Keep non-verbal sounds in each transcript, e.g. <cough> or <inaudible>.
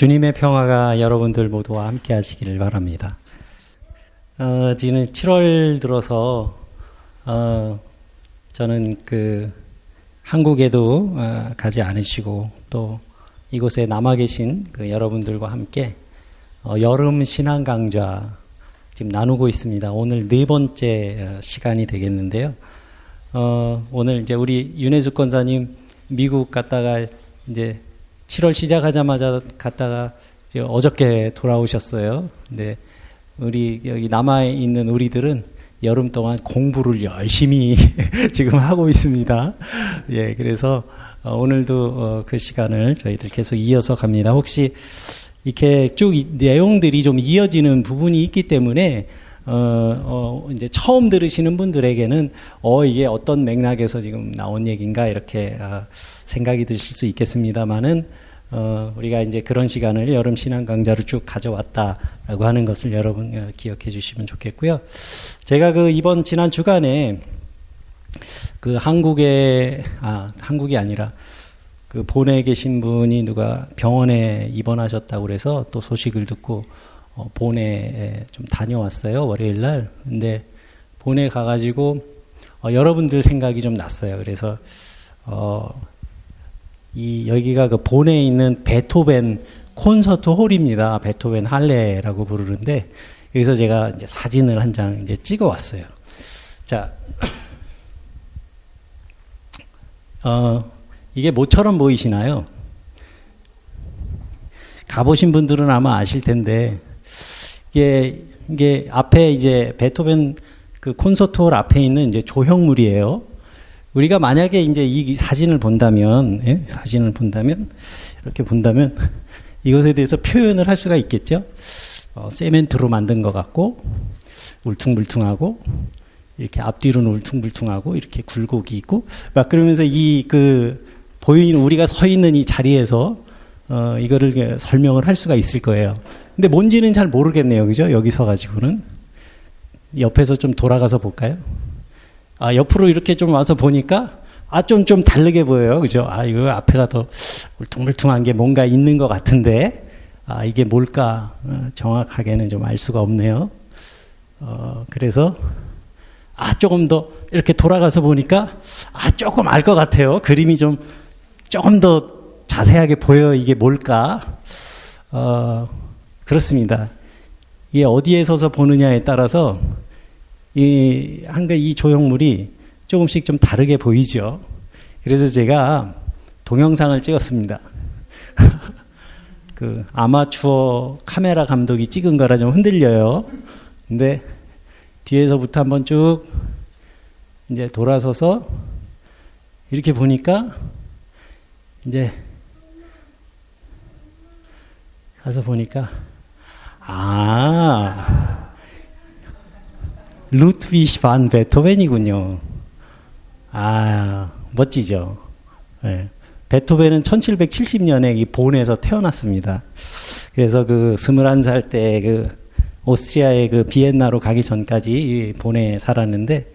주님의 평화가 여러분들 모두와 함께 하시기를 바랍니다. 어, 지금 7월 들어서, 어, 저는 그, 한국에도 어, 가지 않으시고, 또 이곳에 남아 계신 그 여러분들과 함께, 어, 여름 신앙 강좌 지금 나누고 있습니다. 오늘 네 번째 어, 시간이 되겠는데요. 어, 오늘 이제 우리 윤혜숙 권사님 미국 갔다가 이제 7월 시작하자마자 갔다가 어저께 돌아오셨어요. 근데 우리 여기 남아 있는 우리들은 여름 동안 공부를 열심히 <laughs> 지금 하고 있습니다. 예, 그래서 어, 오늘도 어, 그 시간을 저희들 계속 이어서 갑니다. 혹시 이렇게 쭉 내용들이 좀 이어지는 부분이 있기 때문에 어, 어, 이제 처음 들으시는 분들에게는 어, 이게 어떤 맥락에서 지금 나온 얘기인가 이렇게 아, 생각이 드실 수 있겠습니다만은 어, 우리가 이제 그런 시간을 여름 신앙 강좌로 쭉 가져왔다라고 하는 것을 여러분 어, 기억해 주시면 좋겠고요. 제가 그 이번 지난 주간에 그 한국에 아 한국이 아니라 그 본에 계신 분이 누가 병원에 입원하셨다고 그래서 또 소식을 듣고 어, 본에 좀 다녀왔어요 월요일 날. 근데 본에 가가지고 어, 여러분들 생각이 좀 났어요. 그래서 어, 이 여기가 그 본에 있는 베토벤 콘서트 홀입니다. 베토벤 할레라고 부르는데 여기서 제가 이제 사진을 한 장 이제 찍어 왔어요. 자, <clears throat> 어, 이게 뭐처럼 보이시나요? 가보신 분들은 아마 아실 텐데 이게 이게 앞에 이제 베토벤 그 콘서트 홀 앞에 있는 이제 조형물이에요. 우리가 만약에 이제 이 사진을 본다면, 예? 사진을 본다면, 이렇게 본다면, <laughs> 이것에 대해서 표현을 할 수가 있겠죠? 어, 세멘트로 만든 것 같고, 울퉁불퉁하고, 이렇게 앞뒤로는 울퉁불퉁하고, 이렇게 굴곡이 있고, 막 그러면서 이 그, 보이는, 우리가 서 있는 이 자리에서, 어, 이거를 설명을 할 수가 있을 거예요. 근데 뭔지는 잘 모르겠네요. 그죠? 여기 서 가지고는. 옆에서 좀 돌아가서 볼까요? 아, 옆으로 이렇게 좀 와서 보니까 아, 좀, 좀 다르게 보여요. 그죠? 아, 이거 앞에가 더 울퉁불퉁한 게 뭔가 있는 것 같은데, 아, 이게 뭘까? 어, 정확하게는 좀 알 수가 없네요. 어, 그래서, 아, 조금 더 이렇게 돌아가서 보니까, 아, 조금 알 것 같아요. 그림이 좀, 조금 더 자세하게 보여. 이게 뭘까? 어, 그렇습니다. 이게 어디에 서서 보느냐에 따라서 이, 한가 이 조형물이 조금씩 좀 다르게 보이죠. 그래서 제가 동영상을 찍었습니다. <laughs> 그 아마추어 카메라 감독이 찍은 거라 좀 흔들려요. 근데 뒤에서부터 한번 쭉 이제 돌아서서 이렇게 보니까 이제 가서 보니까 아 루트비시 반 베토벤이군요. 아, 멋지죠. 네. 베토벤은 1770년에 이 본에서 태어났습니다. 그래서 그 21살 때 그 오스트리아의 그 비엔나로 가기 전까지 이 본에 살았는데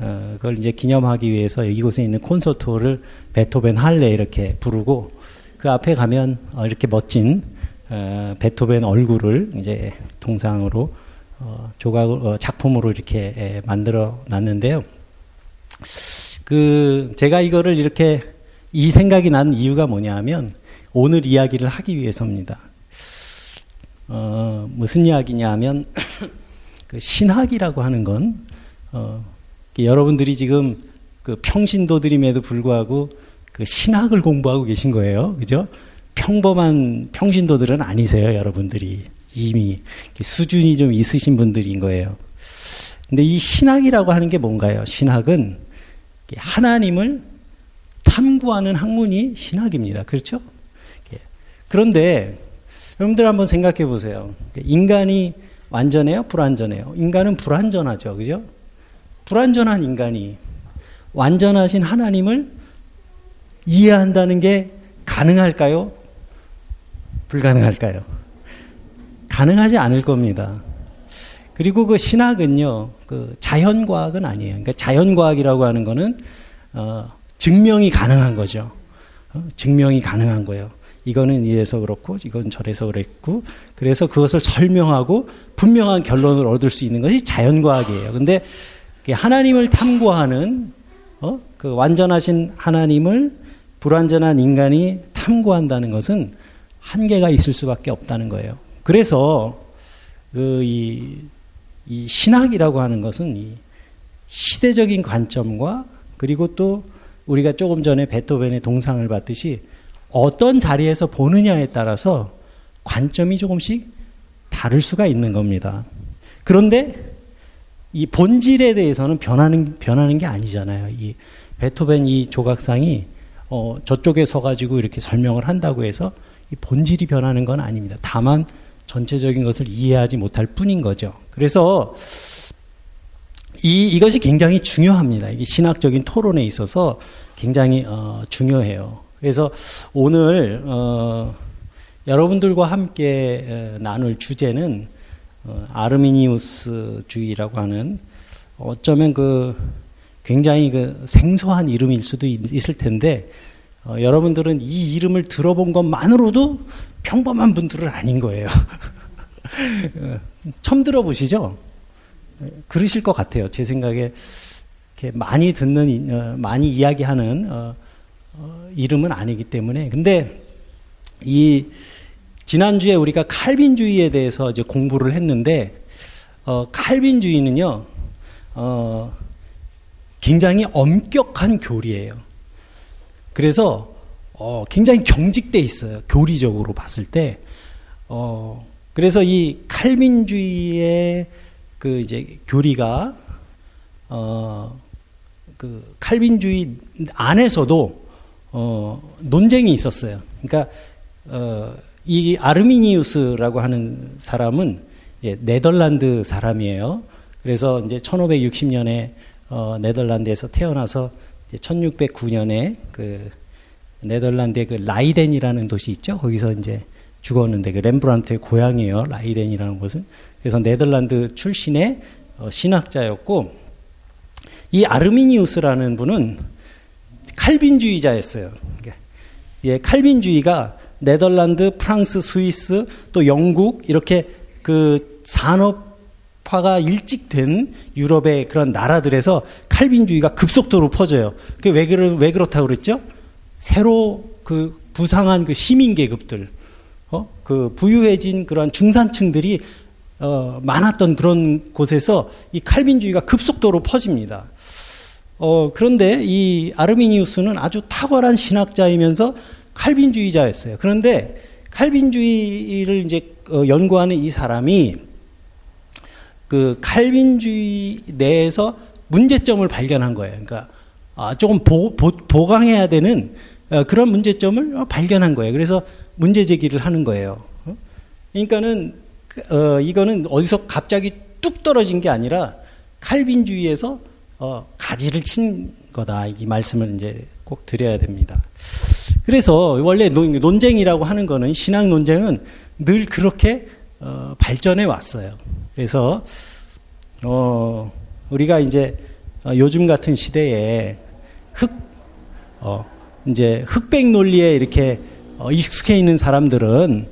어, 그걸 이제 기념하기 위해서 이곳에 있는 콘서트를 베토벤 할레 이렇게 부르고 그 앞에 가면 어, 이렇게 멋진 어, 베토벤 얼굴을 이제 동상으로 어, 조각을 어, 작품으로 이렇게 에, 만들어 놨는데요. 그 제가 이거를 이렇게 이 생각이 난 이유가 뭐냐하면 오늘 이야기를 하기 위해서입니다. 어, 무슨 이야기냐하면 <clears throat> 그 신학이라고 하는 건 어, 여러분들이 지금 그 평신도들임에도 불구하고 그 신학을 공부하고 계신 거예요, 그죠? 평범한 평신도들은 아니세요, 여러분들이. 이미 수준이 좀 있으신 분들인 거예요. 근데 이 신학이라고 하는 게 뭔가요? 신학은 하나님을 탐구하는 학문이 신학입니다. 그렇죠? 그런데 여러분들 한번 생각해 보세요. 인간이 완전해요? 불완전해요? 인간은 불완전하죠. 그죠? 불완전한 인간이 완전하신 하나님을 이해한다는 게 가능할까요? 불가능할까요? 가능하지 않을 겁니다. 그리고 그 신학은요, 그 자연과학은 아니에요. 그러니까 자연과학이라고 하는 거는, 어, 증명이 가능한 거죠. 어, 증명이 가능한 거예요. 이거는 이래서 그렇고 이건 저래서 그랬고 그래서 그것을 설명하고 분명한 결론을 얻을 수 있는 것이 자연과학이에요. 근데 하나님을 탐구하는 어? 그 완전하신 하나님을 불완전한 인간이 탐구한다는 것은 한계가 있을 수밖에 없다는 거예요. 그래서 그 이 이 신학이라고 하는 것은 이 시대적인 관점과 그리고 또 우리가 조금 전에 베토벤의 동상을 봤듯이 어떤 자리에서 보느냐에 따라서 관점이 조금씩 다를 수가 있는 겁니다. 그런데 이 본질에 대해서는 변하는 변하는 게 아니잖아요. 이 베토벤 이 조각상이 어 저쪽에 서 가지고 이렇게 설명을 한다고 해서 이 본질이 변하는 건 아닙니다. 다만 전체적인 것을 이해하지 못할 뿐인 거죠. 그래서 이 이것이 굉장히 중요합니다. 이게 신학적인 토론에 있어서 굉장히 어 중요해요. 그래서 오늘 어 여러분들과 함께 나눌 주제는 어, 아르미니우스 주의라고 하는 어쩌면 그 굉장히 그 생소한 이름일 수도 있, 을 텐데 어, 여러분들은 이 이름을 들어본 것만으로도 평범한 분들은 아닌 거예요. 어, <laughs> 처음 들어보시죠? 그러실 것 같아요. 제 생각에 많이 듣는 어, 많이 이야기하는 어, 어, 이름은 아니기 때문에 근데 이 지난주에 우리가 칼빈주의에 대해서 이제 공부를 했는데, 어, 칼빈주의는요, 어, 굉장히 엄격한 교리예요. 그래서, 어, 굉장히 경직돼 있어요. 교리적으로 봤을 때. 어, 그래서 이 칼빈주의의 그 이제 교리가, 어, 그 칼빈주의 안에서도, 어, 논쟁이 있었어요. 그러니까, 어, 이 아르미니우스라고 하는 사람은 이제 네덜란드 사람이에요. 그래서 이제 1560년에 어, 네덜란드에서 태어나서 1609년에 그 네덜란드의 그 라이덴이라는 도시 있죠. 거기서 이제 죽었는데 그 렘브란트의 고향이에요. 라이덴이라는 곳은. 그래서 네덜란드 출신의 어, 신학자였고 이 아르미니우스라는 분은 칼빈주의자였어요. 예, 칼빈주의가 네덜란드, 프랑스, 스위스, 또 영국 이렇게 그 산업 화가 일찍 된 유럽의 그런 나라들에서 칼빈주의가 급속도로 퍼져요. 그왜 그러 왜 그렇다고 그랬죠? 새로 그 부상한 그 시민 계급들, 어? 그 부유해진 그런 중산층들이 어, 많았던 그런 곳에서 이 칼빈주의가 급속도로 퍼집니다. 어, 그런데 이 아르미니우스는 아주 탁월한 신학자이면서 칼빈주의자였어요. 그런데 칼빈주의를 이제 어, 연구하는 이 사람이 그 칼빈주의 내에서 문제점을 발견한 거예요. 그러니까 아, 조금 보, 보 강해야 되는 어, 그런 문제점을 발견한 거예요. 그래서 문제 제기를 하는 거예요. 어? 그러니까는 어, 이거는 어디서 갑자기 뚝 떨어진 게 아니라 칼빈주의에서 어, 가지를 친 거다. 이 말씀을 이제 꼭 드려야 됩니다. 그래서 원래 논 쟁이라고 하는 거는 신앙 논쟁은 늘 그렇게 어, 발전해 왔어요. 그래서 어, 우리가 이제 어, 요즘 같은 시대에 흑 어, 이제 흑백 논리에 이렇게 어, 익숙해 있는 사람들은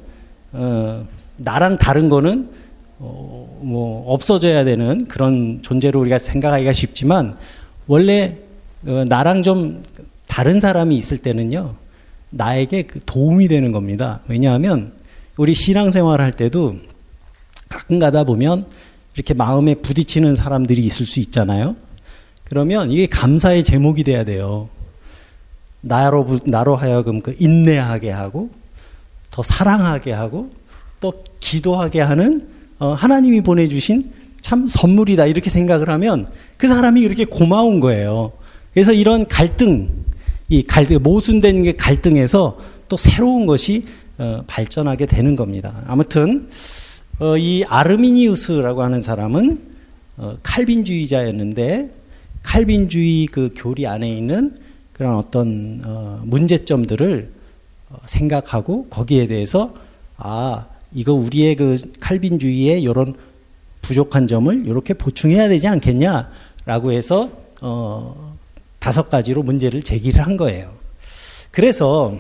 어, 나랑 다른 거는 어, 뭐 없어져야 되는 그런 존재로 우리가 생각하기가 쉽지만 원래 어, 나랑 좀 다른 사람이 있을 때는요 나에게 그 도움이 되는 겁니다. 왜냐하면 우리 신앙생활 할 때도 가끔 가다 보면 이렇게 마음에 부딪히는 사람들이 있을 수 있잖아요. 그러면 이게 감사의 제목이 돼야 돼요. 나로, 나로 하여금 그 인내하게 하고, 더 사랑하게 하고, 또 기도하게 하는 어, 하나님이 보내주신 참 선물이다. 이렇게 생각을 하면 그 사람이 이렇게 고마운 거예요. 그래서 이런 갈등, 이 갈등, 모순된 게 갈등에서 또 새로운 것이 어, 발전하게 되는 겁니다. 아무튼 어, 이 아르미니우스라고 하는 사람은 어, 칼빈주의자였는데 칼빈주의 그 교리 안에 있는 그런 어떤 어, 문제점들을 어, 생각하고 거기에 대해서 아 이거 우리의 그 칼빈주의의 이런 부족한 점을 이렇게 보충해야 되지 않겠냐라고 해서 어, 다섯 가지로 문제를 제기를 한 거예요. 그래서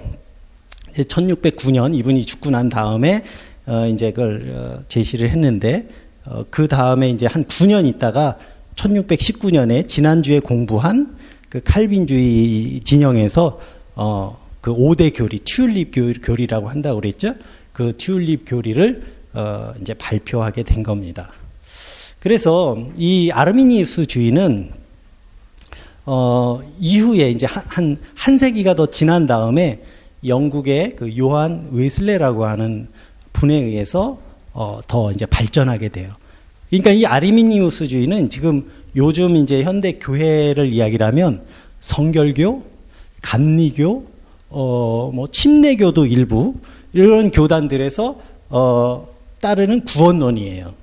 1609년 이분이 죽고 난 다음에 어, 이제 그걸 어, 제시를 했는데 어, 그 다음에 이제 한 9년 있다가 1619년에 지난주에 공부한 그 칼빈주의 진영에서 어, 그 5대 교리, 튤립 교리, 라고 한다고 그랬죠? 그 튤립 교리를 어, 이제 발표하게 된 겁니다. 그래서 이 아르미니우스 주의는 어, 이후에 이제 한, 한 세기가 더 지난 다음에 영국의 그 요한 웨슬레라고 하는 분에 의해서 어, 더 이제 발전하게 돼요. 그러니까 이 아르미니우스주의는 지금 요즘 이제 현대 교회를 이야기하면 성결교, 감리교, 어, 뭐 침례교도 일부 이런 교단들에서 어, 따르는 구원론이에요.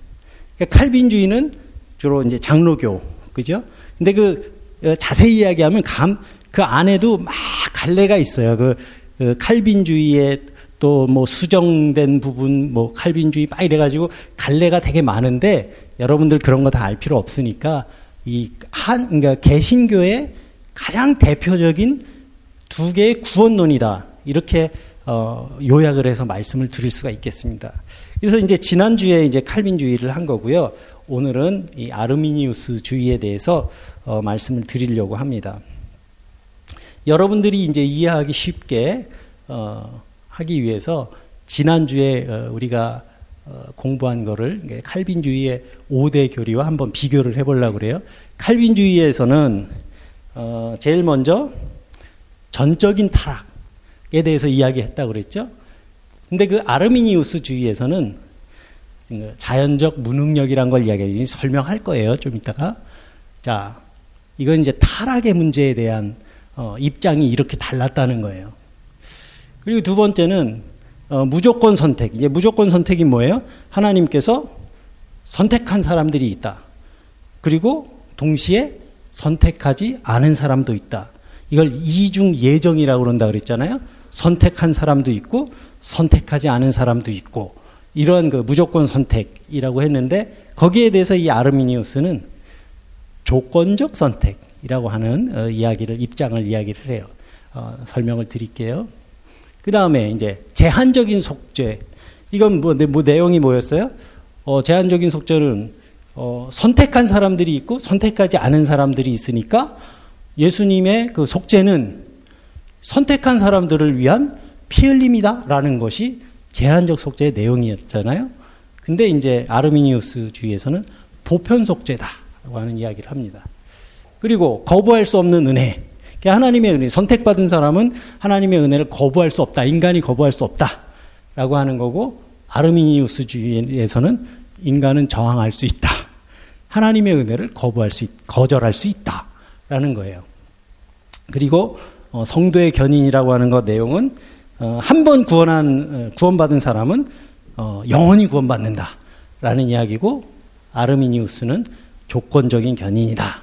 그러니까 칼빈주의는 주로 이제 장로교, 그죠? 근데 그 어, 자세히 이야기하면 감, 그 안에도 막 갈래가 있어요. 그, 그 칼빈주의의 또 뭐 수정된 부분, 뭐 칼빈주의 막 이래가지고 갈래가 되게 많은데 여러분들 그런 거 다 알 필요 없으니까 이 한, 그러니까 개신교의 가장 대표적인 두 개의 구원론이다. 이렇게 어, 요약을 해서 말씀을 드릴 수가 있겠습니다. 그래서 이제 지난주에 이제 칼빈주의를 한 거고요. 오늘은 이 아르미니우스 주의에 대해서 어, 말씀을 드리려고 합니다. 여러분들이 이제 이해하기 쉽게 어, 하기 위해서 지난주에 어, 우리가 어, 공부한 거를 칼빈주의의 5대 교리와 한번 비교를 해보려고 그래요. 칼빈주의에서는 어, 제일 먼저 전적인 타락에 대해서 이야기했다고 그랬죠. 근데 그 아르미니우스 주의에서는 그 자연적 무능력이란 걸 이야기 설명할 거예요. 좀 이따가. 자, 이건 이제 타락의 문제에 대한 어, 입장이 이렇게 달랐다는 거예요. 그리고 두 번째는 어, 무조건 선택. 이제 무조건 선택이 뭐예요? 하나님께서 선택한 사람들이 있다. 그리고 동시에 선택하지 않은 사람도 있다. 이걸 이중 예정이라고 그런다 그랬잖아요. 선택한 사람도 있고 선택하지 않은 사람도 있고 이러한 그 무조건 선택이라고 했는데 거기에 대해서 이 아르미니우스는 조건적 선택이라고 하는 어, 이야기를 입장을 이야기를 해요. 어, 설명을 드릴게요. 그 다음에 이제 제한적인 속죄 이건 뭐, 뭐 내용이 뭐였어요? 어, 제한적인 속죄는 어, 선택한 사람들이 있고 선택하지 않은 사람들이 있으니까 예수님의 그 속죄는 선택한 사람들을 위한 피 흘림이다라는 것이 제한적 속죄의 내용이었잖아요. 근데 이제 아르미니우스 주의에서는 보편 속죄다라고 하는 이야기를 합니다. 그리고 거부할 수 없는 은혜. 하나님의 은혜, 선택받은 사람은 하나님의 은혜를 거부할 수 없다. 인간이 거부할 수 없다. 라고 하는 거고, 아르미니우스 주의에서는 인간은 저항할 수 있다. 하나님의 은혜를 거부할 수, 있, 거절할 수 있다. 라는 거예요. 그리고 어, 성도의 견인이라고 하는 것 내용은 어, 한번 구원한 어, 구원받은 사람은 어, 영원히 구원받는다 라는 이야기고 아르미니우스는 조건적인 견인이다.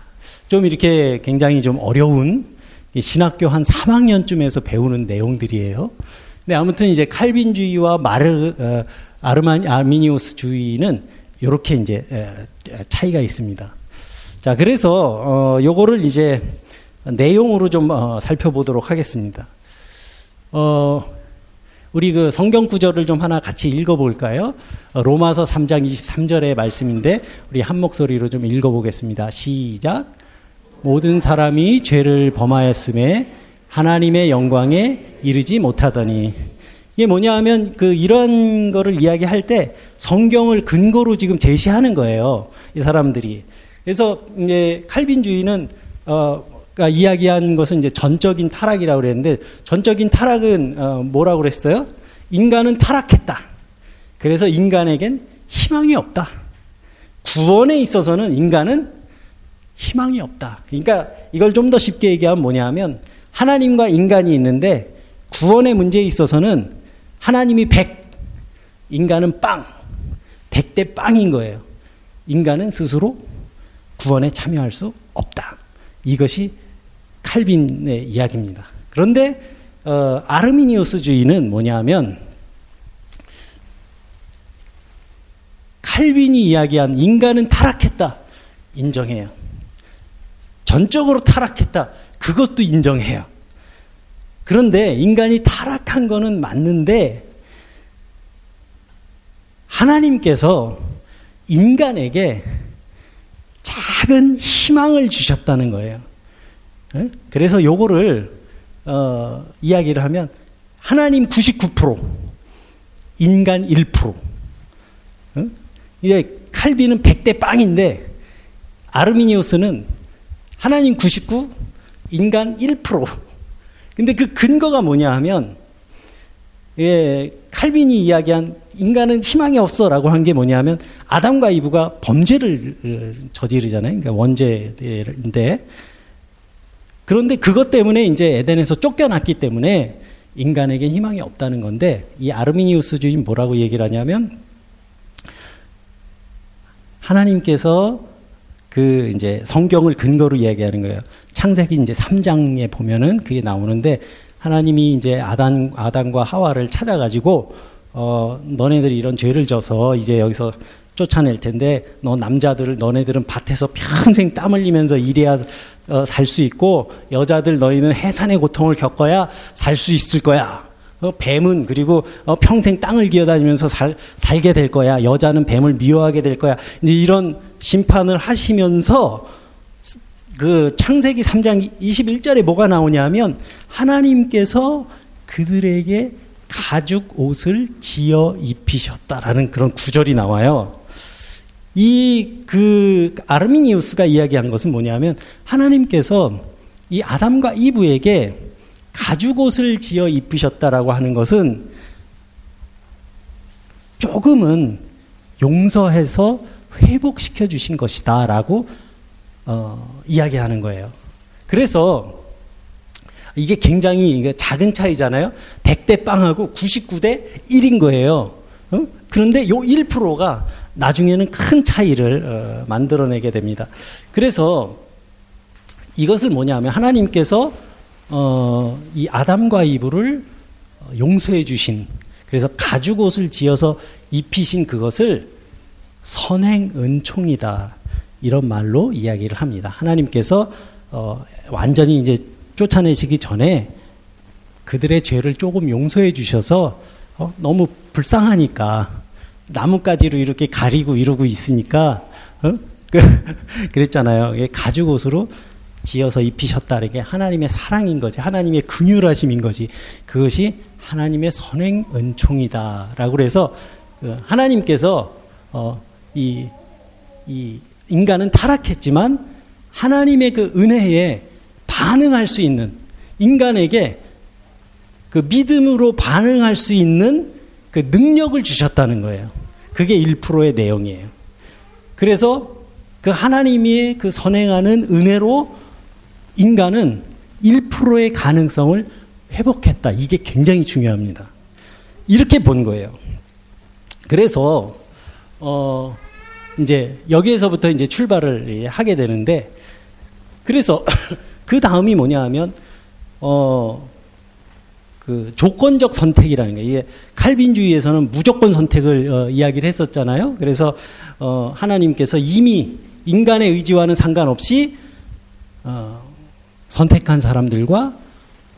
좀 이렇게 굉장히 좀 어려운 신학교 한 3학년쯤에서 배우는 내용들이에요. 근데 아무튼 이제 칼빈주의와 마르 어, 아르마니 아르미니우스 주의는 이렇게 이제 차이가 있습니다. 자, 그래서 어 요거를 이제 내용으로 좀 어, 살펴보도록 하겠습니다. 어, 우리 그 성경 구절을 좀 하나 같이 읽어볼까요? 어, 로마서 3장 23절의 말씀인데 우리 한 목소리로 좀 읽어보겠습니다. 시작. 모든 사람이 죄를 범하였음에 하나님의 영광에 이르지 못하더니 이게 뭐냐 하면 그 이런 거를 이야기할 때 성경을 근거로 지금 제시하는 거예요. 이 사람들이. 그래서 이제 칼빈주의는 어 그러니까 이야기한 것은 이제 전적인 타락이라고 그랬는데 전적인 타락은 어, 뭐라고 그랬어요? 인간은 타락했다. 그래서 인간에겐 희망이 없다. 구원에 있어서는 인간은 희망이 없다. 그러니까 이걸 좀 더 쉽게 얘기하면 뭐냐면 하나님과 인간이 있는데 구원의 문제에 있어서는 하나님이 100, 인간은 빵. 100대 빵인 거예요. 인간은 스스로 구원에 참여할 수 없다. 이것이 칼빈의 이야기입니다. 그런데 어, 아르미니우스주의는 뭐냐면 칼빈이 이야기한 인간은 타락했다 인정해요. 전적으로 타락했다 그것도 인정해요. 그런데 인간이 타락한 거는 맞는데 하나님께서 인간에게 작은 희망을 주셨다는 거예요. 그래서 요거를 어, 이야기를 하면 하나님 99%, 인간 1%. 이게 칼빈은 100대 빵인데 아르미니우스는 하나님 99, 인간 1%. 근데 그 근거가 뭐냐 하면 예, 칼빈이 이야기한 인간은 희망이 없어 라고 한 게 뭐냐 하면 아담과 이브가 범죄를 어, 저지르잖아요. 그러니까 원죄인데 그런데 그것 때문에 이제 에덴에서 쫓겨났기 때문에 인간에게 희망이 없다는 건데 이 아르미니우스 주인 뭐라고 얘기를 하냐면 하나님께서 그 이제 성경을 근거로 이야기하는 거예요. 창세기 이제 3장에 보면은 그게 나오는데 하나님이 이제 아단 아담과 하와를 찾아가지고 어 너네들이 이런 죄를 져서 이제 여기서 쫓아낼 텐데 너 남자들 너네들은 밭에서 평생 땀 흘리면서 일해야 어, 살 수 있고 여자들 너희는 해산의 고통을 겪어야 살 수 있을 거야. 어, 뱀은 그리고 어, 평생 땅을 기어다니면서 살, 살게 될 거야. 여자는 뱀을 미워하게 될 거야. 이제 이런 심판을 하시면서 그 창세기 3장 21절에 뭐가 나오냐면 하나님께서 그들에게 가죽 옷을 지어 입히셨다라는 그런 구절이 나와요. 이 그 아르미니우스가 이야기한 것은 뭐냐면 하나님께서 이 아담과 이브에게 가죽 옷을 지어 입히셨다라고 하는 것은 조금은 용서해서 회복시켜 주신 것이다 라고 어, 이야기하는 거예요. 그래서 이게 굉장히 작은 차이잖아요. 100대 빵하고 99대 1인 거예요. 어? 그런데 요 1%가 나중에는 큰 차이를 어, 만들어내게 됩니다. 그래서 이것을 뭐냐면 하나님께서 어, 이 아담과 이브를 용서해 주신 그래서 가죽 옷을 지어서 입히신 그것을 선행 은총이다 이런 말로 이야기를 합니다. 하나님께서 어, 완전히 이제 쫓아내시기 전에 그들의 죄를 조금 용서해 주셔서 어, 너무 불쌍하니까 나뭇가지로 이렇게 가리고 이러고 있으니까 어? <laughs> 그, 그랬잖아요. 가죽 옷으로 지어서 입히셨다는 게 하나님의 사랑인 거지. 하나님의 긍휼하심인 거지. 그것이 하나님의 선행 은총이다라고 그래서 그 하나님께서 어, 이, 이 인간은 타락했지만 하나님의 그 은혜에 반응할 수 있는 인간에게 그 믿음으로 반응할 수 있는 그 능력을 주셨다는 거예요. 그게 1%의 내용이에요. 그래서 그 하나님이 그 선행하는 은혜로 인간은 1%의 가능성을 회복했다. 이게 굉장히 중요합니다. 이렇게 본 거예요. 그래서 어 이제 여기에서부터 이제 출발을 하게 되는데 그래서 <coughs> 그 다음이 뭐냐 하면 어 그 조건적 선택이라는 게 이게 칼빈주의에서는 무조건 선택을 어, 이야기를 했었잖아요. 그래서 어, 하나님께서 이미 인간의 의지와는 상관없이 어, 선택한 사람들과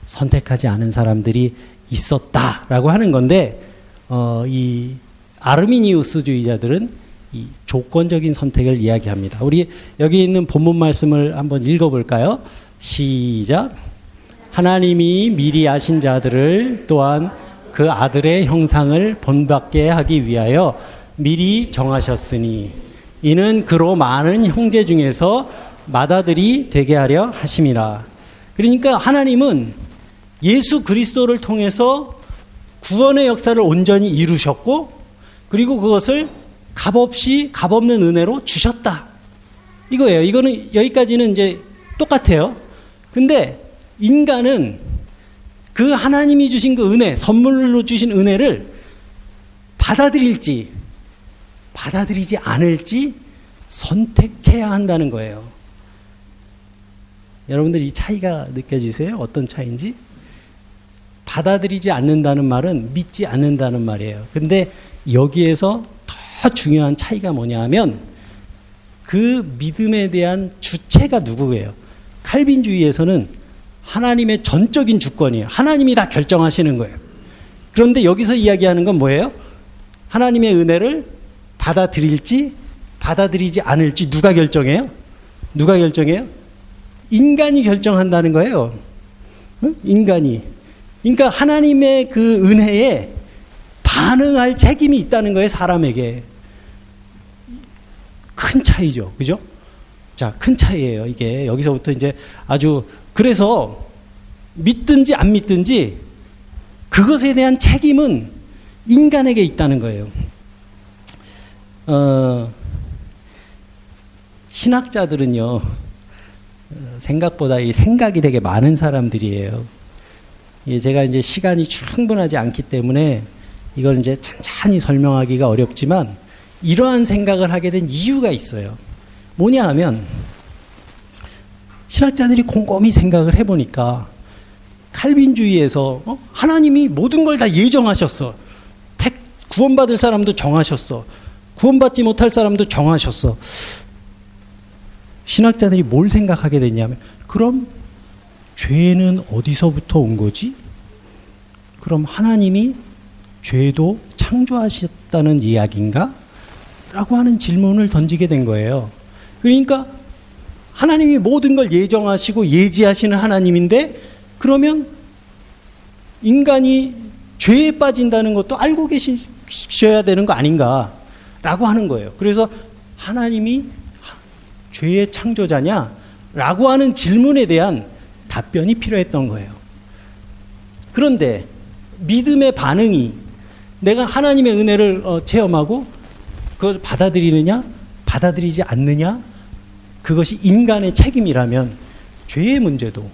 선택하지 않은 사람들이 있었다라고 하는 건데 어, 이 아르미니우스주의자들은 이 조건적인 선택을 이야기합니다. 우리 여기 있는 본문 말씀을 한번 읽어볼까요? 시작. 하나님이 미리 아신 자들을 또한 그 아들의 형상을 본받게 하기 위하여 미리 정하셨으니 이는 그로 많은 형제 중에서 맏아들이 되게 하려 하심이라. 그러니까 하나님은 예수 그리스도를 통해서 구원의 역사를 온전히 이루셨고 그리고 그것을 값없이 값없는 은혜로 주셨다. 이거예요. 이거는 여기까지는 이제 똑같아요. 근데 인간은 그 하나님이 주신 그 은혜, 선물로 주신 은혜를 받아들일지, 받아들이지 않을지 선택해야 한다는 거예요. 여러분들 이 차이가 느껴지세요? 어떤 차이인지? 받아들이지 않는다는 말은 믿지 않는다는 말이에요. 근데 여기에서 더 중요한 차이가 뭐냐 하면 그 믿음에 대한 주체가 누구예요? 칼빈주의에서는 하나님의 전적인 주권이에요. 하나님이 다 결정하시는 거예요. 그런데 여기서 이야기하는 건 뭐예요? 하나님의 은혜를 받아들일지 받아들이지 않을지 누가 결정해요? 누가 결정해요? 인간이 결정한다는 거예요. 인간이. 그러니까 하나님의 그 은혜에 반응할 책임이 있다는 거예요, 사람에게. 큰 차이죠. 그죠? 자, 큰 차이예요, 이게. 여기서부터 이제 아주, 그래서 믿든지 안 믿든지 그것에 대한 책임은 인간에게 있다는 거예요. 어, 신학자들은요, 생각보다 이 생각이 되게 많은 사람들이에요. 제가 이제 시간이 충분하지 않기 때문에 이걸 이제 찬찬히 설명하기가 어렵지만 이러한 생각을 하게 된 이유가 있어요. 뭐냐 하면 신학자들이 곰곰이 생각을 해보니까 칼빈주의에서 어? 하나님이 모든 걸 다 예정하셨어. 택 구원받을 사람도 정하셨어. 구원받지 못할 사람도 정하셨어. 신학자들이 뭘 생각하게 됐냐면 그럼 죄는 어디서부터 온 거지? 그럼 하나님이 죄도 창조하셨다는 이야기인가? 라고 하는 질문을 던지게 된 거예요. 그러니까 하나님이 모든 걸 예정하시고 예지하시는 하나님인데 그러면 인간이 죄에 빠진다는 것도 알고 계셔야 되는 거 아닌가? 라고 하는 거예요. 그래서 하나님이 죄의 창조자냐? 라고 하는 질문에 대한 답변이 필요했던 거예요. 그런데 믿음의 반응이 내가 하나님의 은혜를 어, 체험하고 그걸 받아들이느냐, 받아들이지 않느냐, 그것이 인간의 책임이라면 죄의 문제도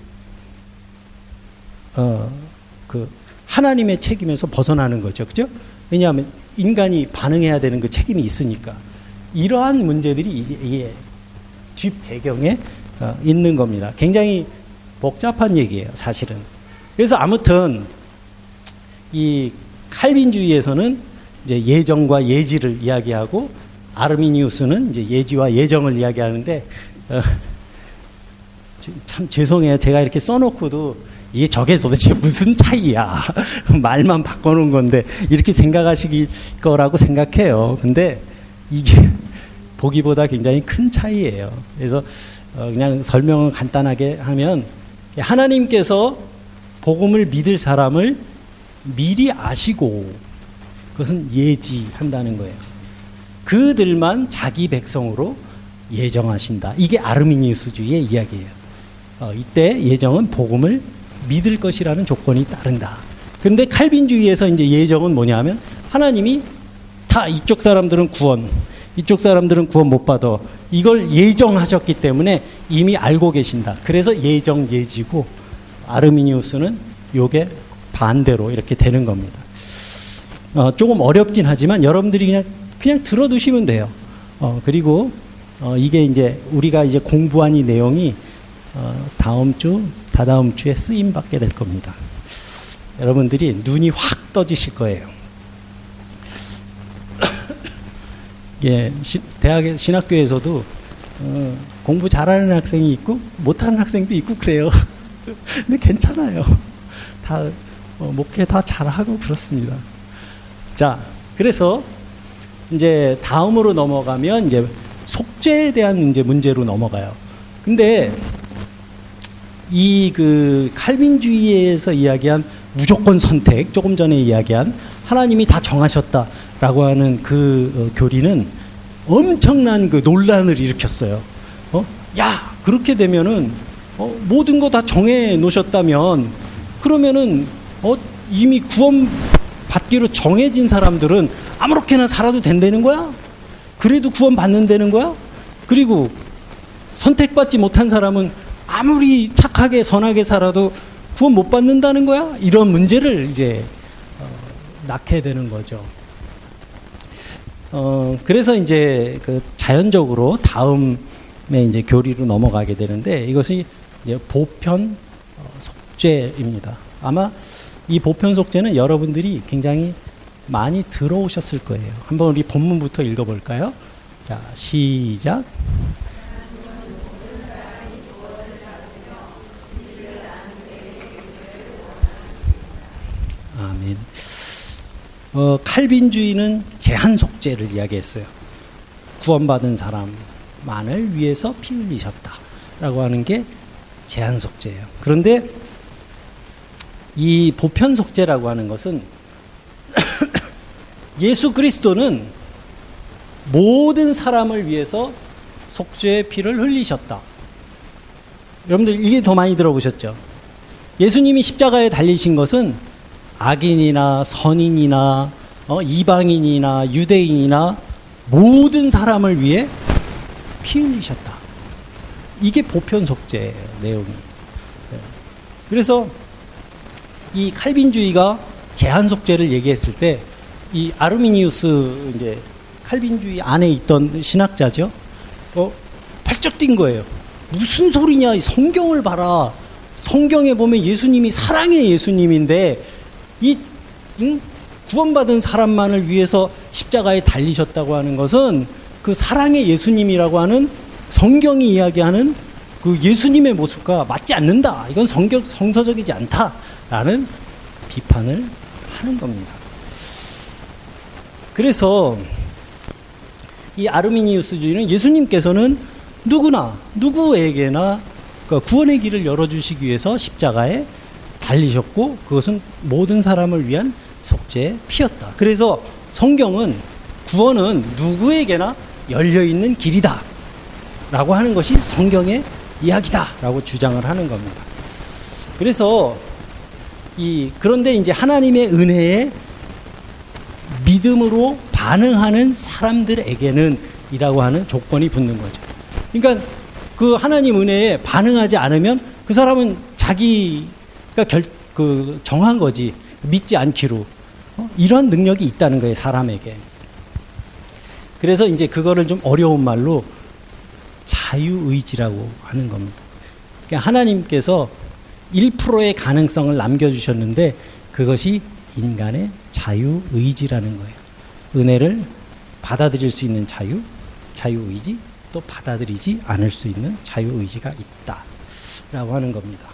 어, 그 하나님의 책임에서 벗어나는 거죠. 그죠? 왜냐하면 인간이 반응해야 되는 그 책임이 있으니까. 이러한 문제들이 이게 뒷 배경에 어, 있는 겁니다. 굉장히 복잡한 얘기예요, 사실은. 그래서 아무튼 이 칼빈주의에서는 이제 예정과 예지를 이야기하고 아르미니우스는 이제 예지와 예정을 이야기하는데 어, 참 죄송해요. 제가 이렇게 써놓고도 이게 저게 도대체 무슨 차이야. <laughs> 말만 바꿔놓은 건데 이렇게 생각하시기 거라고 생각해요. 근데 이게 보기보다 굉장히 큰 차이예요. 그래서 어, 그냥 설명을 간단하게 하면 하나님께서 복음을 믿을 사람을 미리 아시고 그것은 예지한다는 거예요. 그들만 자기 백성으로 예정하신다. 이게 아르미니우스주의의 이야기예요. 어, 이때 예정은 복음을 믿을 것이라는 조건이 따른다. 그런데 칼빈주의에서 이제 예정은 뭐냐면 하나님이 다 이쪽 사람들은 구원, 이쪽 사람들은 구원 못 받아. 이걸 예정하셨기 때문에 이미 알고 계신다. 그래서 예정 예지고 아르미니우스는 요게 반대로 이렇게 되는 겁니다. 어, 조금 어렵긴 하지만 여러분들이 그냥 그냥 들어두시면 돼요. 어, 그리고 어, 이게 이제 우리가 이제 공부한 이 내용이 어, 다음 주, 다다음 주에 쓰임 받게 될 겁니다. 여러분들이 눈이 확 떠지실 거예요. 예, 시, 대학의 신학교에서도 어, 공부 잘하는 학생이 있고 못하는 학생도 있고 그래요. <laughs> 근데 괜찮아요. 다 어, 목회 다 잘하고 그렇습니다. 자, 그래서 이제 다음으로 넘어가면 이제 속죄에 대한 이제 문제로 넘어가요. 근데 이 그 칼빈주의에서 이야기한 무조건 선택, 조금 전에 이야기한 하나님이 다 정하셨다 라고 하는 그 어, 교리는 엄청난 그 논란을 일으켰어요. 어? 야, 그렇게 되면은 어, 모든 거 다 정해 놓으셨다면 그러면은 어, 이미 구원 받기로 정해진 사람들은 아무렇게나 살아도 된다는 거야? 그래도 구원 받는다는 거야? 그리고 선택받지 못한 사람은 아무리 착하게 선하게 살아도 구원 못 받는다는 거야? 이런 문제를 이제 어, 낳게 되는 거죠. 어, 그래서 이제 그 자연적으로 다음에 이제 교리로 넘어가게 되는데 이것이 이제 보편 어, 속죄입니다. 아마 이 보편 속죄는 여러분들이 굉장히 많이 들어오셨을 거예요. 한번 우리 본문부터 읽어볼까요? 자, 시작. 어, 칼빈주의는 제한 속죄를 이야기했어요. 구원받은 사람만을 위해서 피 흘리셨다라고 하는 게 제한 속죄예요. 그런데 이 보편 속죄라고 하는 것은 <coughs> 예수 그리스도는 모든 사람을 위해서 속죄의 피를 흘리셨다. 여러분들 이게 더 많이 들어보셨죠? 예수님이 십자가에 달리신 것은 악인이나 선인이나 어, 이방인이나 유대인이나 모든 사람을 위해 피 흘리셨다. 이게 보편 속죄예요, 내용이. 네. 그래서 이 칼빈주의가 제한 속죄를 얘기했을 때 이 아르미니우스 이제 칼빈주의 안에 있던 신학자죠. 어, 펄쩍 뛴 거예요. 무슨 소리냐? 성경을 봐라. 성경에 보면 예수님이 사랑의 예수님인데 이 응? 구원받은 사람만을 위해서 십자가에 달리셨다고 하는 것은 그 사랑의 예수님이라고 하는 성경이 이야기하는 그 예수님의 모습과 맞지 않는다. 이건 성격 성서적이지 않다라는 비판을 하는 겁니다. 그래서 이 아르미니우스주의는 예수님께서는 누구나 누구에게나 그 구원의 길을 열어주시기 위해서 십자가에 달리셨고 그것은 모든 사람을 위한 속죄의 피였다. 그래서 성경은 구원은 누구에게나 열려 있는 길이다. 라고 하는 것이 성경의 이야기다. 라고 주장을 하는 겁니다. 그래서 이 그런데 이제 하나님의 은혜에 믿음으로 반응하는 사람들에게는 이라고 하는 조건이 붙는 거죠. 그러니까 그 하나님 은혜에 반응하지 않으면 그 사람은 자기 가 결, 그 정한 거지. 믿지 않기로. 어? 이런 능력이 있다는 거예요, 사람에게. 그래서 이제 그거를 좀 어려운 말로 자유의지라고 하는 겁니다. 그러니까 하나님께서 1%의 가능성을 남겨주셨는데 그것이 인간의 자유의지라는 거예요. 은혜를 받아들일 수 있는 자유, 자유의지, 또 받아들이지 않을 수 있는 자유의지가 있다. 라고 하는 겁니다.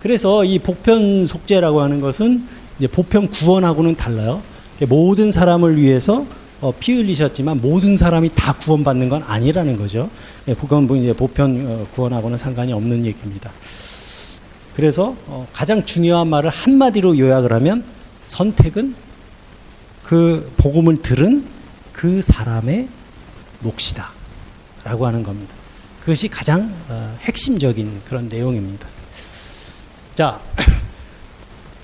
그래서 이 보편 속죄라고 하는 것은 이제 보편 구원하고는 달라요. 모든 사람을 위해서 어, 피 흘리셨지만 모든 사람이 다 구원받는 건 아니라는 거죠. 예, 그건 뭐 이제 보편 어, 구원하고는 상관이 없는 얘기입니다. 그래서 어, 가장 중요한 말을 한마디로 요약을 하면 선택은 그 복음을 들은 그 사람의 몫이다. 라고 하는 겁니다. 그것이 가장 어, 핵심적인 그런 내용입니다. 자,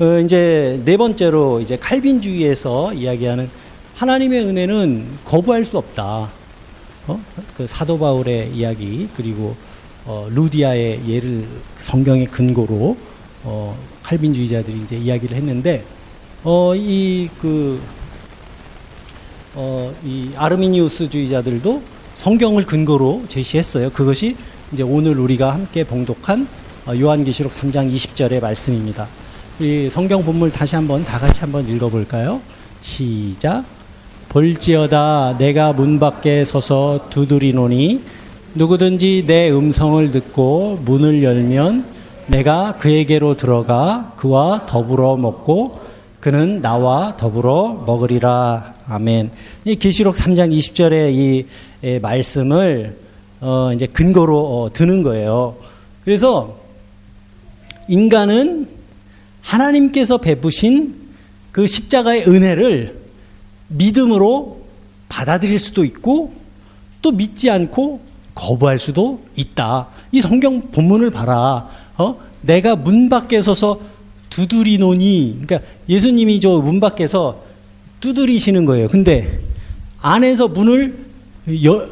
어, 이제 네 번째로 이제 칼빈주의에서 이야기하는 하나님의 은혜는 거부할 수 없다. 어? 그 사도 바울의 이야기 그리고 어, 루디아의 예를 성경의 근거로 어, 칼빈주의자들이 이제 이야기를 했는데 어, 이 그, 어, 이 아르미니우스주의자들도 성경을 근거로 제시했어요. 그것이 이제 오늘 우리가 함께 봉독한 어, 요한계시록 3장 20절의 말씀입니다. 우리 성경 본문 다시 한번 다 같이 한번 읽어볼까요? 시작. 볼지어다 내가 문 밖에 서서 두드리노니 누구든지 내 음성을 듣고 문을 열면 내가 그에게로 들어가 그와 더불어 먹고 그는 나와 더불어 먹으리라. 아멘. 이 계시록 3장 20절의 이 말씀을 어 이제 근거로 어 드는 거예요. 그래서 인간은 하나님께서 베푸신 그 십자가의 은혜를 믿음으로 받아들일 수도 있고 또 믿지 않고 거부할 수도 있다. 이 성경 본문을 봐라. 어? 내가 문 밖에 서서 두드리노니, 그러니까 예수님이 저 문 밖에서 두드리시는 거예요. 근데 안에서 문을 여,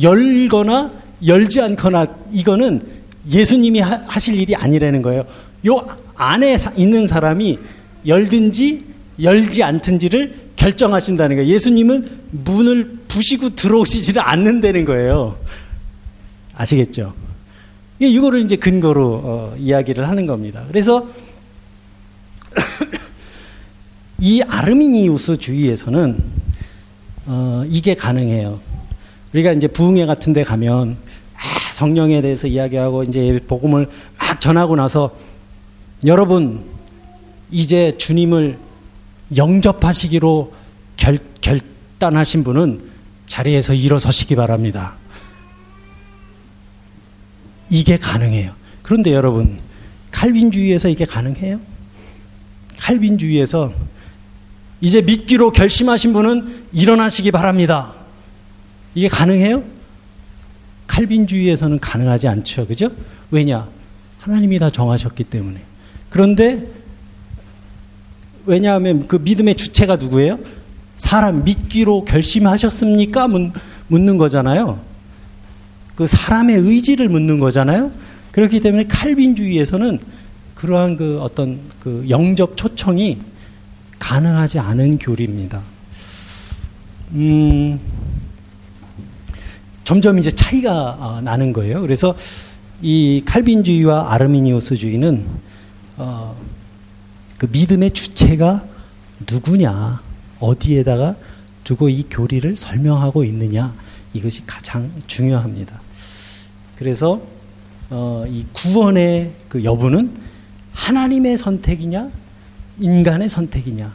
열거나 열지 않거나 이거는 예수님이 하, 실 일이 아니라는 거예요. 요 안에 있는 사람이 열든지 열지 않든지를 결정하신다는 거예요. 예수님은 문을 부시고 들어오시지를 않는다는 거예요. 아시겠죠? 이거를 이제 근거로 어, 이야기를 하는 겁니다. 그래서 <clears throat> 이 아르미니우스 주의에서는 어, 이게 가능해요. 우리가 이제 부흥회 같은 데 가면 아, 성령에 대해서 이야기하고 이제 복음을 막 전하고 나서 여러분 이제 주님을 영접하시기로 결, 결단하신 분은 자리에서 일어서시기 바랍니다. 이게 가능해요. 그런데 여러분, 칼빈주의에서 이게 가능해요? 칼빈주의에서 이제 믿기로 결심하신 분은 일어나시기 바랍니다. 이게 가능해요? 칼빈주의에서는 가능하지 않죠. 그죠? 왜냐? 하나님이 다 정하셨기 때문에. 그런데 왜냐하면 그 믿음의 주체가 누구예요? 사람 믿기로 결심하셨습니까? 묻는 거잖아요. 그 사람의 의지를 묻는 거잖아요. 그렇기 때문에 칼빈주의에서는 그러한 그 어떤 그 영접 초청이 가능하지 않은 교리입니다. 음, 점점 이제 차이가 어, 나는 거예요. 그래서 이 칼빈주의와 아르미니오스주의는 어, 그 믿음의 주체가 누구냐, 어디에다가 두고 이 교리를 설명하고 있느냐, 이것이 가장 중요합니다. 그래서 어, 이 구원의 그 여부는 하나님의 선택이냐, 인간의 선택이냐.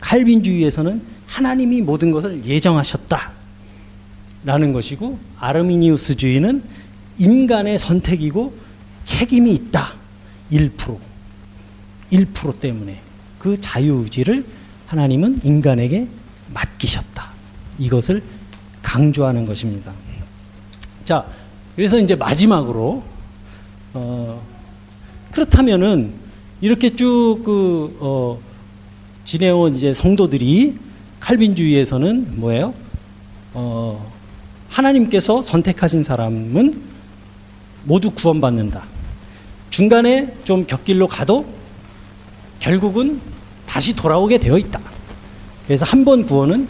칼빈주의에서는 하나님이 모든 것을 예정하셨다. 라는 것이고, 아르미니우스주의는 인간의 선택이고 책임이 있다. 1%. 1% 때문에 그 자유의지를 하나님은 인간에게 맡기셨다. 이것을 강조하는 것입니다. 자, 그래서 이제 마지막으로 어, 그렇다면은 이렇게 쭉그 어, 지내온 이제 성도들이 칼빈주의에서는 뭐예요? 어, 하나님께서 선택하신 사람은 모두 구원받는다. 중간에 좀 곁길로 가도 결국은 다시 돌아오게 되어 있다. 그래서 한 번 구원은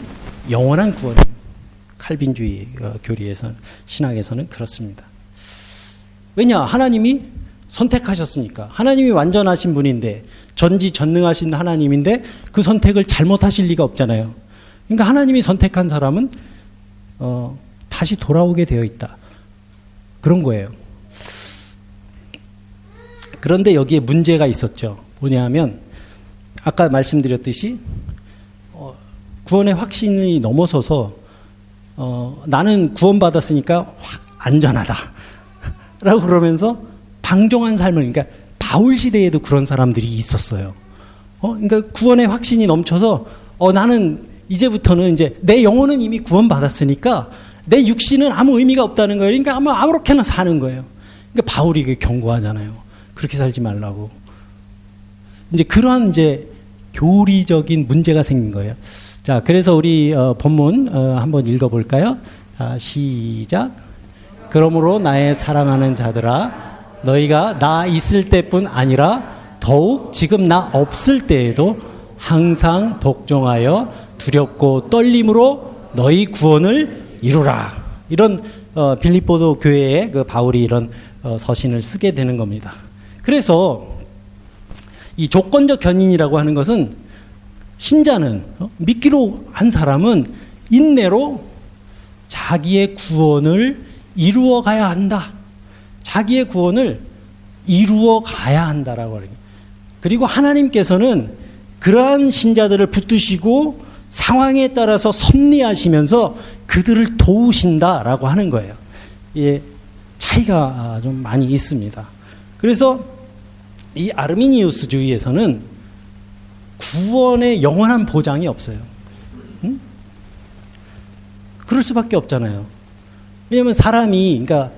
영원한 구원. 칼빈주의 어, 교리에서 신학에서는 그렇습니다. 왜냐 하나님이 선택하셨으니까 하나님이 완전하신 분인데 전지 전능하신 하나님인데 그 선택을 잘못하실 리가 없잖아요. 그러니까 하나님이 선택한 사람은 어, 다시 돌아오게 되어 있다. 그런 거예요. 그런데 여기에 문제가 있었죠. 뭐냐면 아까 말씀드렸듯이 어, 구원의 확신이 넘어서서 어, 나는 구원받았으니까 안전하다. <laughs> 라고 그러면서 방종한 삶을, 그러니까 바울 시대에도 그런 사람들이 있었어요. 어, 그러니까 구원의 확신이 넘쳐서 어, 나는 이제부터는 이제 내 영혼은 이미 구원받았으니까 내 육신은 아무 의미가 없다는 거예요. 그러니까 아무, 아무렇게나 사는 거예요. 그러니까 바울이 경고하잖아요. 그렇게 살지 말라고. 이제 그러한 이제 교리적인 문제가 생긴 거예요. 자, 그래서 우리 어, 본문 어, 한번 읽어볼까요? 자, 시작. 그러므로 나의 사랑하는 자들아, 너희가 나 있을 때뿐 아니라 더욱 지금 나 없을 때에도 항상 복종하여 두렵고 떨림으로 너희 구원을 이루라. 이런 어, 빌립보도 교회에 그 바울이 이런 어, 서신을 쓰게 되는 겁니다. 그래서 이 조건적 견인이라고 하는 것은 신자는 어? 믿기로 한 사람은 인내로 자기의 구원을 이루어 가야 한다. 자기의 구원을 이루어 가야 한다라고 그리고 하나님께서는 그러한 신자들을 붙드시고 상황에 따라서 섭리하시면서 그들을 도우신다라고 하는 거예요. 예, 차이가 좀 많이 있습니다. 그래서 이 아르미니우스주의에서는 구원의 영원한 보장이 없어요. 응? 그럴 수밖에 없잖아요. 왜냐하면 사람이 그러니까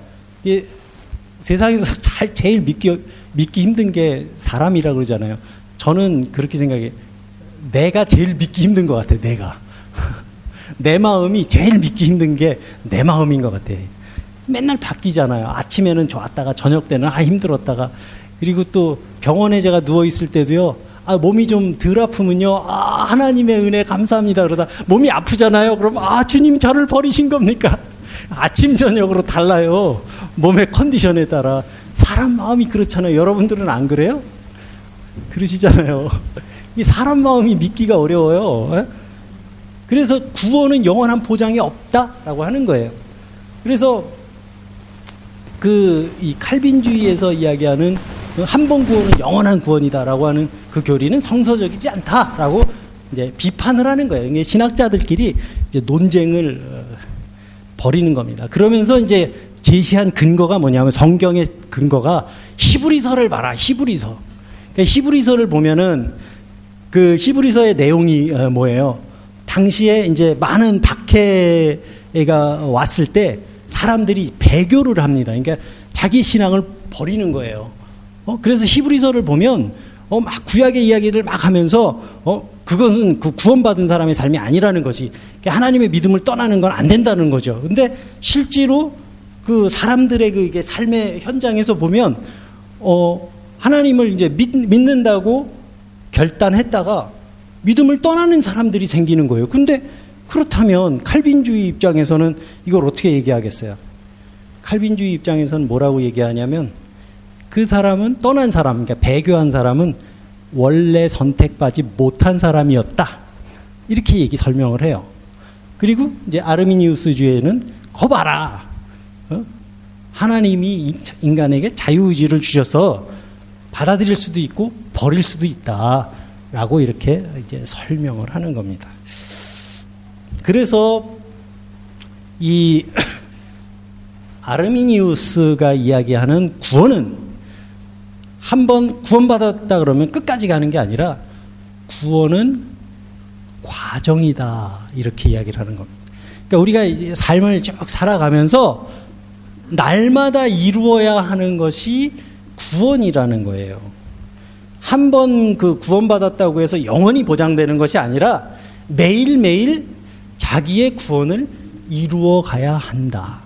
세상에서 <laughs> 잘 제일 믿기 믿기 힘든 게 사람이라 그러잖아요. 저는 그렇게 생각해. 내가 제일 믿기 힘든 것 같아. 내가 <laughs> 내 마음이 제일 믿기 힘든 게 내 마음인 것 같아. 맨날 바뀌잖아요. 아침에는 좋았다가 저녁 때는 아 힘들었다가 그리고 또 병원에 제가 누워 있을 때도요. 아, 몸이 좀 덜 아프면요. 아, 하나님의 은혜 감사합니다. 그러다 몸이 아프잖아요. 그럼 아, 주님 저를 버리신 겁니까? <laughs> 아침 저녁으로 달라요. 몸의 컨디션에 따라 사람 마음이 그렇잖아요. 여러분들은 안 그래요? 그러시잖아요. <laughs> 이 사람 마음이 믿기가 어려워요. 에? 그래서 구원은 영원한 보장이 없다라고 하는 거예요. 그래서 그 이 칼빈주의에서 이야기하는 그 한번 구원은 영원한 구원이다라고 하는 그 교리는 성서적이지 않다라고 이제 비판을 하는 거예요. 이게 신학자들끼리 이제 논쟁을 어, 벌이는 겁니다. 그러면서 이제 제시한 근거가 뭐냐면 성경의 근거가 히브리서를 봐라. 히브리서. 그러니까 히브리서를 보면은 그 히브리서의 내용이 어, 뭐예요? 당시에 이제 많은 박해가 왔을 때 사람들이 배교를 합니다. 그러니까 자기 신앙을 버리는 거예요. 어? 그래서 히브리서를 보면 어, 막 구약의 이야기를 막 하면서 어, 그것은 그 구원받은 사람의 삶이 아니라는 거지. 그러니까 하나님의 믿음을 떠나는 건 안 된다는 거죠. 근데 실제로 그 사람들의 그 이게 삶의 현장에서 보면 어, 하나님을 이제 믿, 믿는다고 결단했다가 믿음을 떠나는 사람들이 생기는 거예요. 근데 그렇다면 칼빈주의 입장에서는 이걸 어떻게 얘기하겠어요? 칼빈주의 입장에서는 뭐라고 얘기하냐면 그 사람은 떠난 사람, 그러니까 배교한 사람은 원래 선택받지 못한 사람이었다. 이렇게 얘기 설명을 해요. 그리고 이제 아르미니우스주의는 거 봐라. 어? 하나님이 인간에게 자유의지를 주셔서 받아들일 수도 있고 버릴 수도 있다. 라고 이렇게 이제 설명을 하는 겁니다. 그래서 이 <clears throat> 아르미니우스가 이야기하는 구원은 한 번 구원받았다 그러면 끝까지 가는 게 아니라 구원은 과정이다. 이렇게 이야기를 하는 겁니다. 그러니까 우리가 삶을 쭉 살아가면서 날마다 이루어야 하는 것이 구원이라는 거예요. 한 번 그 구원받았다고 해서 영원히 보장되는 것이 아니라 매일매일 자기의 구원을 이루어 가야 한다.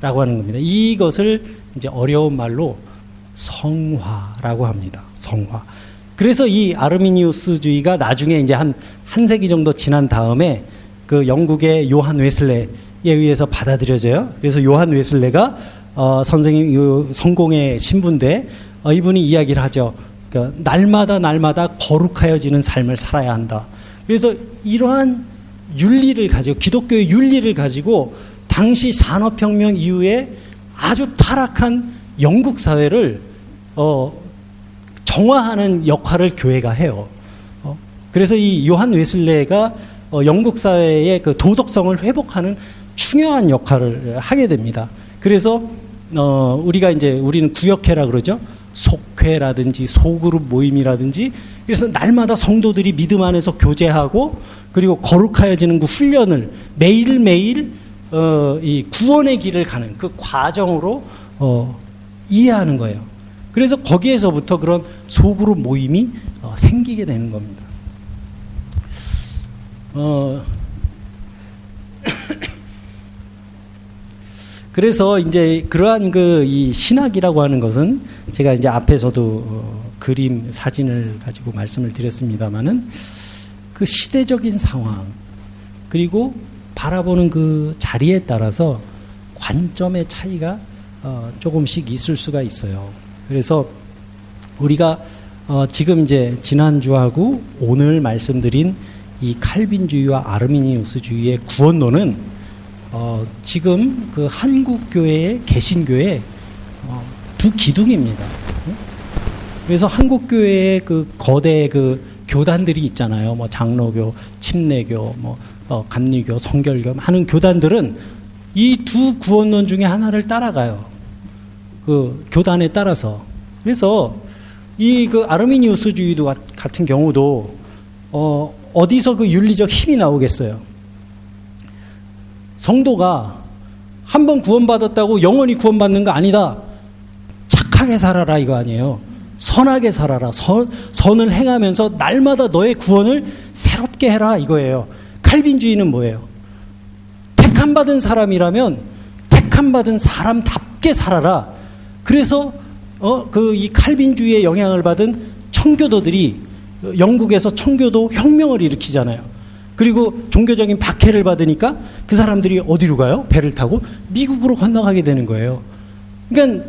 라고 하는 겁니다. 이것을 이제 어려운 말로 성화라고 합니다. 성화. 그래서 이 아르미니우스주의가 나중에 이제 한, 한 세기 정도 지난 다음에 그 영국의 요한 웨슬레에 의해서 받아들여져요. 그래서 요한 웨슬레가 어, 선생님 성공의 신부인데 어, 이분이 이야기를 하죠. 그러니까 날마다 날마다 거룩하여지는 삶을 살아야 한다. 그래서 이러한 윤리를 가지고 기독교의 윤리를 가지고 당시 산업혁명 이후에 아주 타락한 영국 사회를 어, 정화하는 역할을 교회가 해요. 어, 그래서 이 요한 웨슬레가 어, 영국 사회의 그 도덕성을 회복하는 중요한 역할을 하게 됩니다. 그래서 어, 우리가 이제 우리는 구역회라 그러죠. 속회라든지 소그룹 모임이라든지 그래서 날마다 성도들이 믿음 안에서 교제하고 그리고 거룩하여지는 그 훈련을 매일매일 어, 이 구원의 길을 가는 그 과정으로 어, 이해하는 거예요. 그래서 거기에서부터 그런 소그룹 모임이 어, 생기게 되는 겁니다. 어, 그래서 이제 그러한 그 이 신학이라고 하는 것은 제가 이제 앞에서도 어, 그림 사진을 가지고 말씀을 드렸습니다만은 그 시대적인 상황 그리고 바라보는 그 자리에 따라서 관점의 차이가 어, 조금씩 있을 수가 있어요. 그래서 우리가 어, 지금 이제 지난주하고 오늘 말씀드린 이 칼빈주의와 아르미니우스주의의 구원론은 어, 지금 그 한국 교회의 개신 교회 어, 두 기둥입니다. 그래서 한국 교회의 그 거대 그 교단들이 있잖아요. 뭐 장로교, 침례교, 뭐 어, 감리교, 성결교 하는 교단들은 이 두 구원론 중에 하나를 따라가요. 그 교단에 따라서. 그래서 이 그 아르미니우스주의도 같은 경우도 어, 어디서 그 윤리적 힘이 나오겠어요? 성도가 한 번 구원받았다고 영원히 구원받는 거 아니다. 착하게 살아라 이거 아니에요. 선하게 살아라. 선, 선을 행하면서 날마다 너의 구원을 새롭게 해라 이거예요. 칼빈주의는 뭐예요? 택함 받은 사람이라면 택함 받은 사람답게 살아라. 그래서 어, 그 이 칼빈주의의 영향을 받은 청교도들이 영국에서 청교도 혁명을 일으키잖아요. 그리고 종교적인 박해를 받으니까 그 사람들이 어디로 가요? 배를 타고 미국으로 건너가게 되는 거예요. 그러니까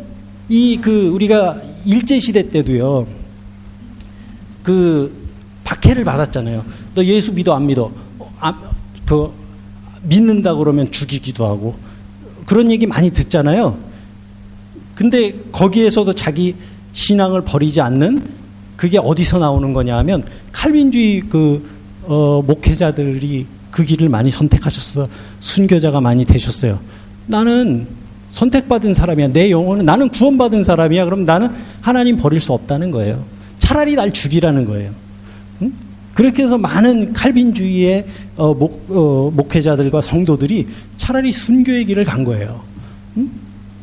이 그 우리가 일제 시대 때도요. 그 박해를 받았잖아요. 너 예수 믿어 안 믿어? 아, 그 믿는다 그러면 죽이기도 하고 그런 얘기 많이 듣잖아요. 근데 거기에서도 자기 신앙을 버리지 않는 그게 어디서 나오는 거냐 하면 칼빈주의 그 어, 목회자들이 그 길을 많이 선택하셨어. 순교자가 많이 되셨어요. 나는 선택받은 사람이야. 내 영혼은 나는 구원받은 사람이야. 그럼 나는 하나님 버릴 수 없다는 거예요. 차라리 날 죽이라는 거예요. 응? 그렇게 해서 많은 칼빈주의의 어, 목, 어, 목회자들과 성도들이 차라리 순교의 길을 간 거예요. 응?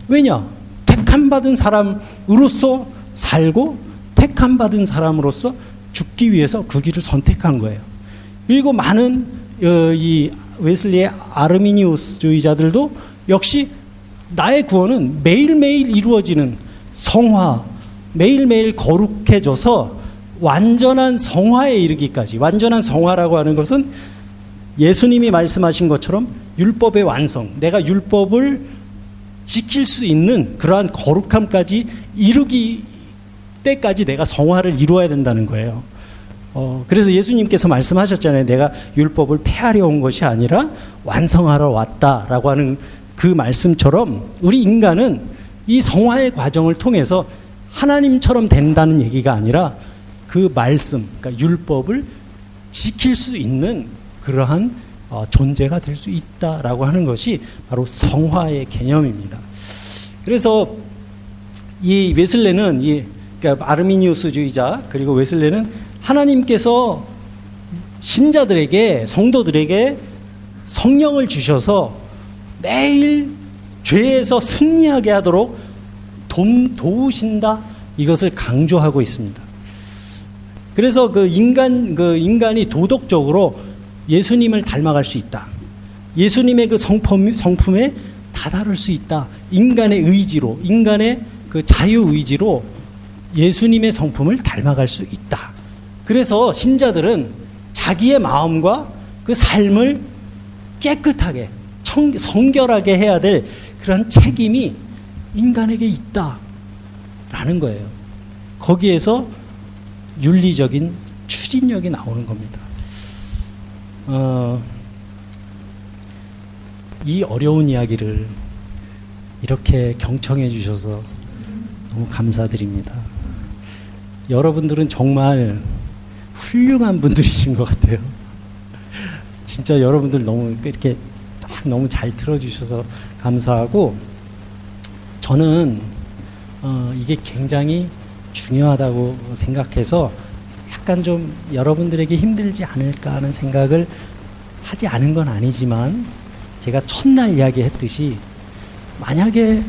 왜냐? 택함 받은 사람으로서 살고 택함 받은 사람으로서 죽기 위해서 그 길을 선택한 거예요. 그리고 많은 어, 이 웨슬리의 아르미니우스주의자들도 역시 나의 구원은 매일매일 이루어지는 성화, 매일매일 거룩해져서 완전한 성화에 이르기까지, 완전한 성화라고 하는 것은 예수님이 말씀하신 것처럼 율법의 완성, 내가 율법을 지킬 수 있는 그러한 거룩함까지 이루기 때까지 내가 성화를 이루어야 된다는 거예요. 어, 그래서 예수님께서 말씀하셨잖아요. 내가 율법을 폐하려 온 것이 아니라 완성하러 왔다라고 하는 그 말씀처럼 우리 인간은 이 성화의 과정을 통해서 하나님처럼 된다는 얘기가 아니라 그 말씀, 그러니까 율법을 지킬 수 있는 그러한 어, 존재가 될 수 있다라고 하는 것이 바로 성화의 개념입니다. 그래서 이 웨슬레는 이 그러니까 아르미니우스주의자 그리고 웨슬레는 하나님께서 신자들에게 성도들에게 성령을 주셔서 매일 죄에서 승리하게 하도록 돈 도우신다 이것을 강조하고 있습니다. 그래서 그 인간 그 인간이 도덕적으로 예수님을 닮아갈 수 있다. 예수님의 그 성품 성품에 다다를 수 있다. 인간의 의지로 인간의 그 자유 의지로 예수님의 성품을 닮아갈 수 있다. 그래서 신자들은 자기의 마음과 그 삶을 깨끗하게 청, 성결하게 해야 될 그런 책임이 인간에게 있다라는 거예요. 거기에서 윤리적인 추진력이 나오는 겁니다. 어, 이 어려운 이야기를 이렇게 경청해 주셔서 너무 감사드립니다. 여러분들은 정말 훌륭한 분들이신 것 같아요. 진짜 여러분들 너무 이렇게 너무 잘 들어주셔서 감사하고 저는 어, 이게 굉장히 중요하다고 생각해서 약간 좀 여러분들에게 힘들지 않을까 하는 생각을 하지 않은 건 아니지만 제가 첫날 이야기했듯이 만약에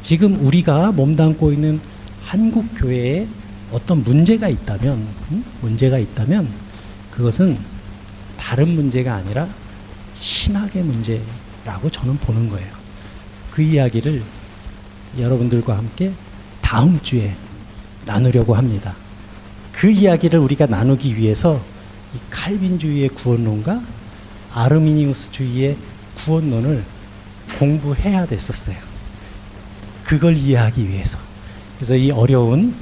지금 우리가 몸담고 있는 한국 교회에 어떤 문제가 있다면 음? 문제가 있다면 그것은 다른 문제가 아니라 신학의 문제라고 저는 보는 거예요. 그 이야기를 여러분들과 함께 다음 주에 나누려고 합니다. 그 이야기를 우리가 나누기 위해서 이 칼빈주의의 구원론과 아르미니우스주의의 구원론을 공부해야 됐었어요. 그걸 이해하기 위해서. 그래서 이 어려운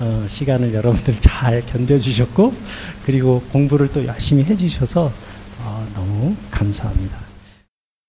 어, 시간을 여러분들 잘 견뎌주셨고, 그리고 공부를 또 열심히 해주셔서 어, 너무 감사합니다.